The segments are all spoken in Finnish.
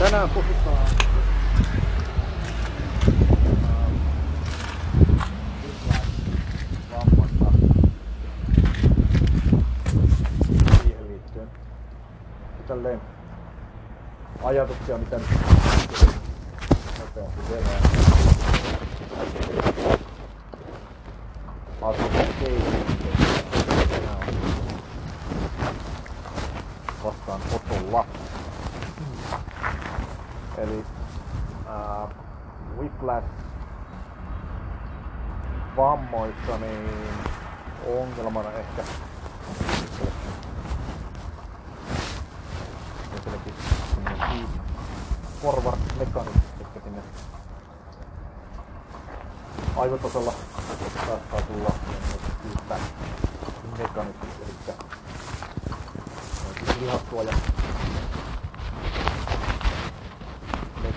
Tänään puhutaan. Tälleen ajatuksia, mitä nyt nopeasti on vastaan otolla. Eli ää, Whiplash vammoissa niin ongelmana ehkä forward mekanismi, että sinne aivotasolla saattaa tulla feedback mekanismi, eli lihastua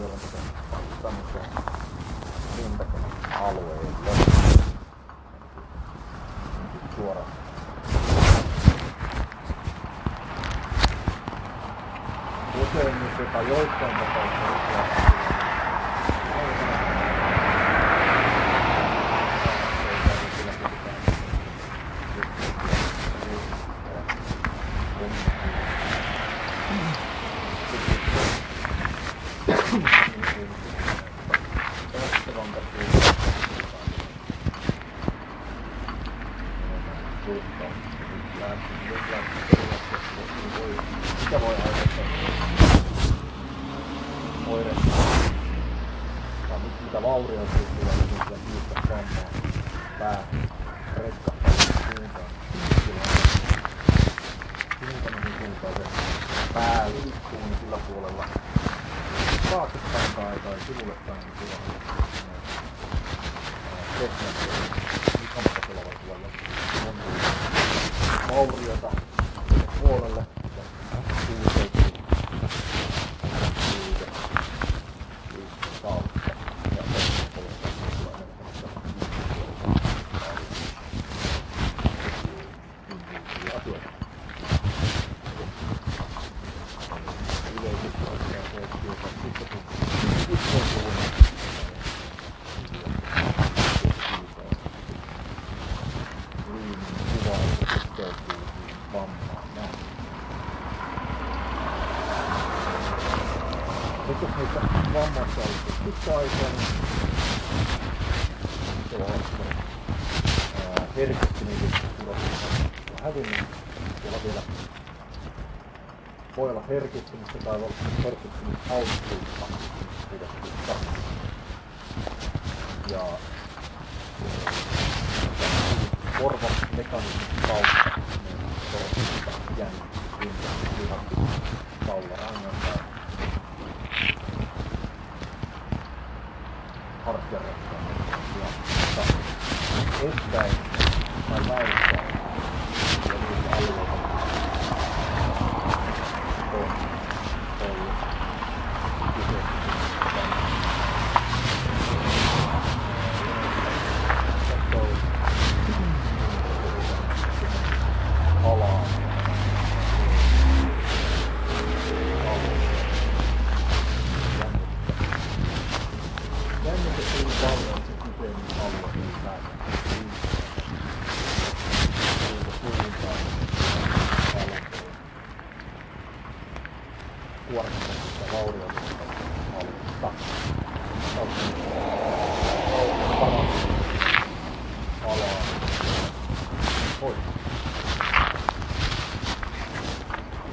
jolloin se tämmöiseen rintakenon alueelle suoraan. Useimmissa tai joissain tapauksissa oireita? Tai mit- mitä vaurioita tulee, niin kyllä niistä vammaa pää retkahtaa suuntaan. Silloin suunta mihin suuntaan se pää liikkuu, niin sillä puolella. Taaksepäin tai, tai sivulle päin, niin silloin teknologia isommassa tulevaisuudella on vauriota sinne puolelle ja kuuseiksi liike liikkeen kautta ja teknologia tulee menemään asioita. Yleisesti ottaen se, että joka sitten kun yhteenkuuluu Sitten jos niitä vammoista on ollut pitkä aikaa, niin se on semmoinen herkistyminen on hävinnyt. Siellä vielä voi olla herkistymistä tai voi olla herkistymisalttiutta pidettystä. Ja korvamekanismin kautta niin korvasta jännitys, rinta, lihakki, kaula, rangan tai hartiarekkaan ja estäen tai väistäen ja niitä alueita on ollut kyseessä alaa. Jännite niin paljon, että se kyseinen alue ei pääse kuormittamista vaurioitusta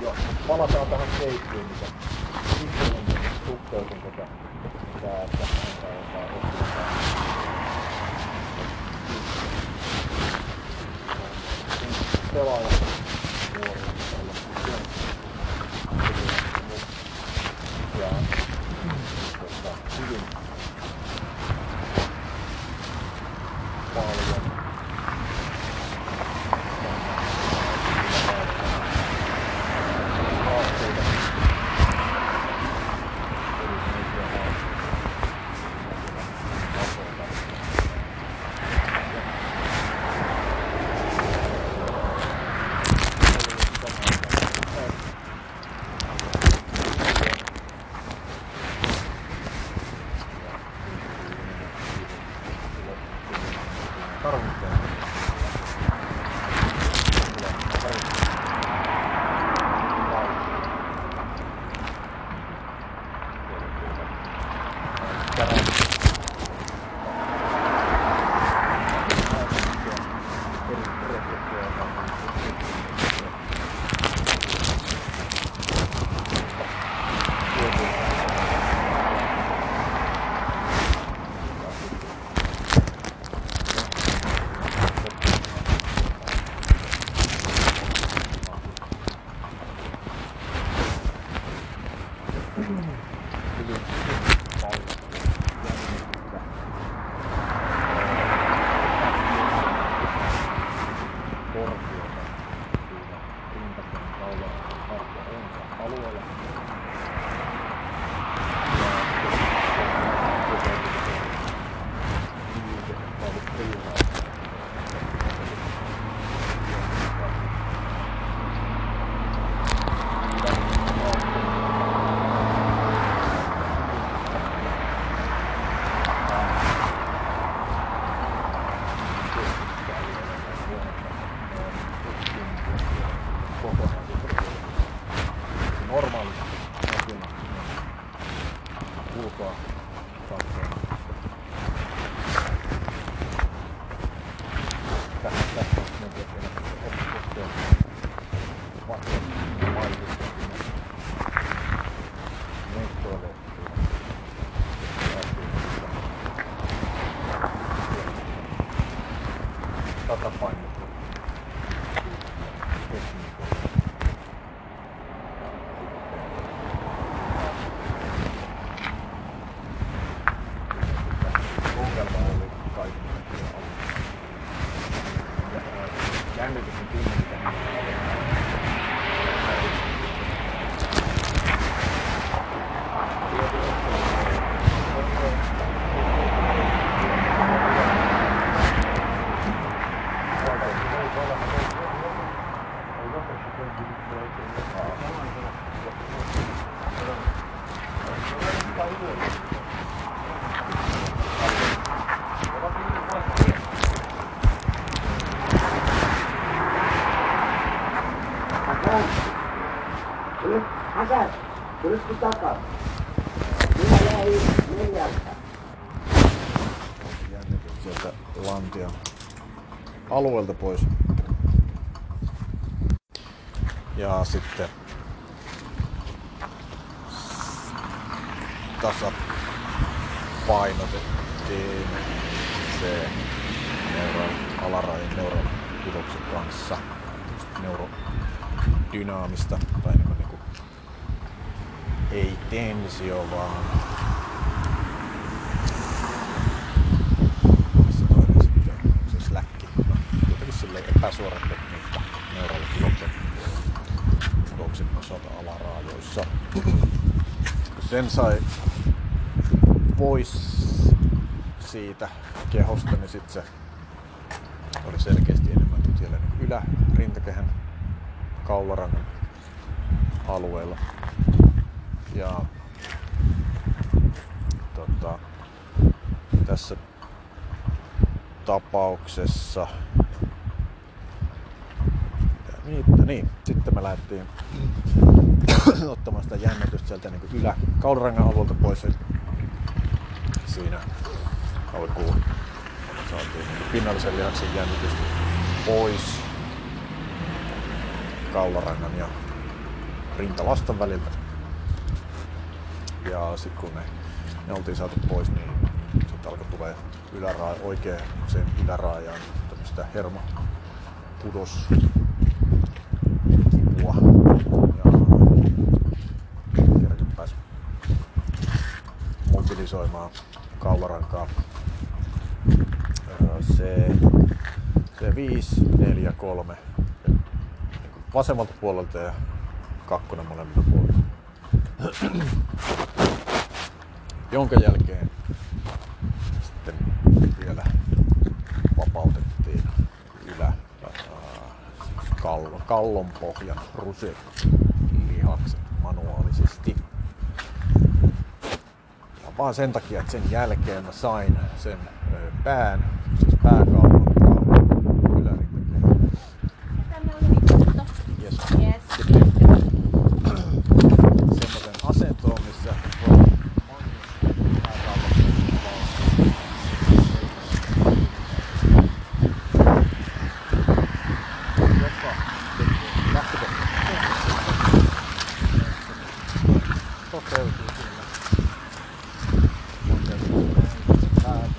Joo, palataan tähän keittiöön, mikä Sieltä lantion alueelta pois. Ja sitten tässä painotettiin se neuro, alarajan neuropidoksen kanssa neurodynaamista tai niin kuin, niin kuin, ei tensio vaan missä toinen sitten se släkki. No, kuitenkin silleen epäsuora tekniikka neurologiloksen pudoksen osalta alaraajoissa. Sen sai pois siitä kehosta, niin sitten se oli selkeästi enemmän siellä niin ylärintakehän kaularangan alueella. Ja tota, tässä tapauksessa niin, niin, sitten me lähdettiin ottamaan sitä jännitystä sieltä niin ylä kaularangan alueelta pois. Siinä alkuun saatiin niin pinnallisen lihaksen jännitystä pois kaularangan ja rintalastan väliltä. Ja sitten kun ne, ne oltiin saatu pois, niin sitten alkoi tulee yläraa, oikein sen yläraajaan tämmöistä hermo pudos kipua ja kerran pääsi visualisoimaan kaularankaa. Öö, Se, se 5, 4, 3 vasemmalta puolelta ja kakkonen molemmilta puolelta. Jonka jälkeen sitten vielä vapautettiin ylä, siis kallon, kallon pohjan lihakset manuaalisesti. Ja vaan sen takia, että sen jälkeen mä sain sen pään, siis pääkallon kallon ylärintakehon. Tänne on liitto. Yes. Yes. semmoisen asentoon, missä voi pääkallon joka lähtökohtaisesti toteutuu kyllä. Pääkallon.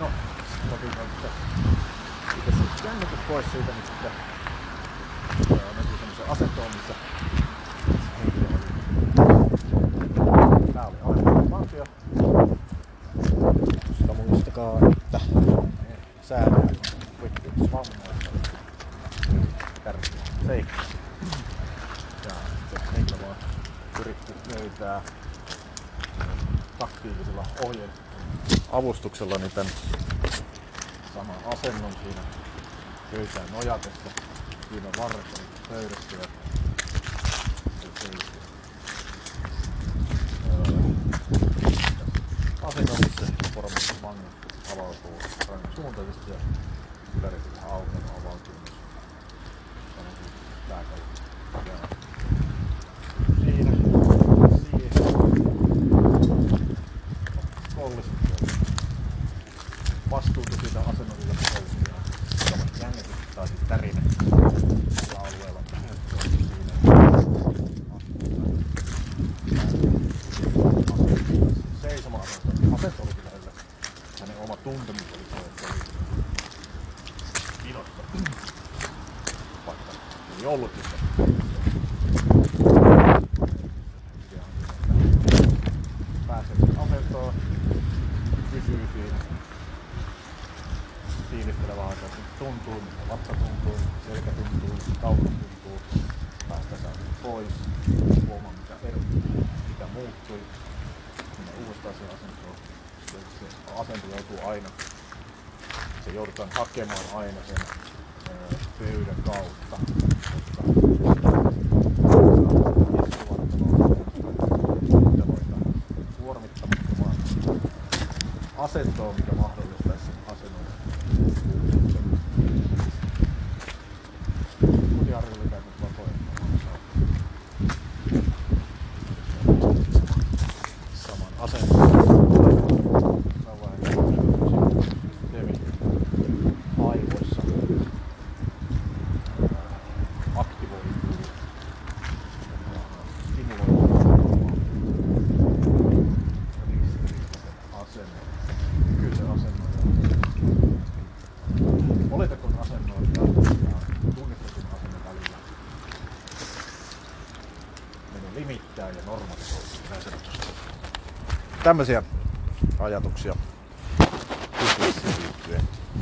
No, otin sitten jännitys pois siitä, niin sitten ää, mentiin semmoiseen asentoon, missä henkilö oli. Tää oli aivan valtio. Koska muistakaa, että säännöt vammoista tärkeä seikka. Ja sitten henkilö vaan yritti löytää taktiivisella ohjeen avustuksella niin tämän saman asennon siinä pöytään nojatessa. Siinä varret oli pöydässä ja se seisti. Asennon, missä pormassa vangi avautuu rangan suuntaisesti ja ylärivillä aukeaa avautuu myös pääkalu. Siinä, siihen kollistettu vastuuta siitä asennollisella kollistia. Samat jännitys tai siis tärine sillä alueella myös siinä seisoma asento. Oli kyllä hyvä. Hänen oma tuntemus oli se, että oli pinossa. Vaikka ei ollut sitä. Pääsee asentoon, pysyy siinä fiilistele vaan, että tuntuu, vatsa tuntuu, selkä tuntuu, kaula tuntuu. Päästä saa pois, huomaa mitä ero, mitä muuttui, minä uudestaan se asentoon. Se, se asento joutuu aina, se joudutaan hakemaan aina sen pöydän kautta, koska kuormittamattomaan asentoon, mikä mahdollistaisi sen asennon muutoksen. Kotiarvio oli käynyt vaan koettamaan saman asennon. Mä vain Devi aivoissa aktivoituu stimuloituu asenne, nykyisen asennon ja oletetun asennon ja, ja tunnistetun asennon välillä meni limittää ja normalisoituu. Näin sanotusti. Tämmöisiä ajatuksia.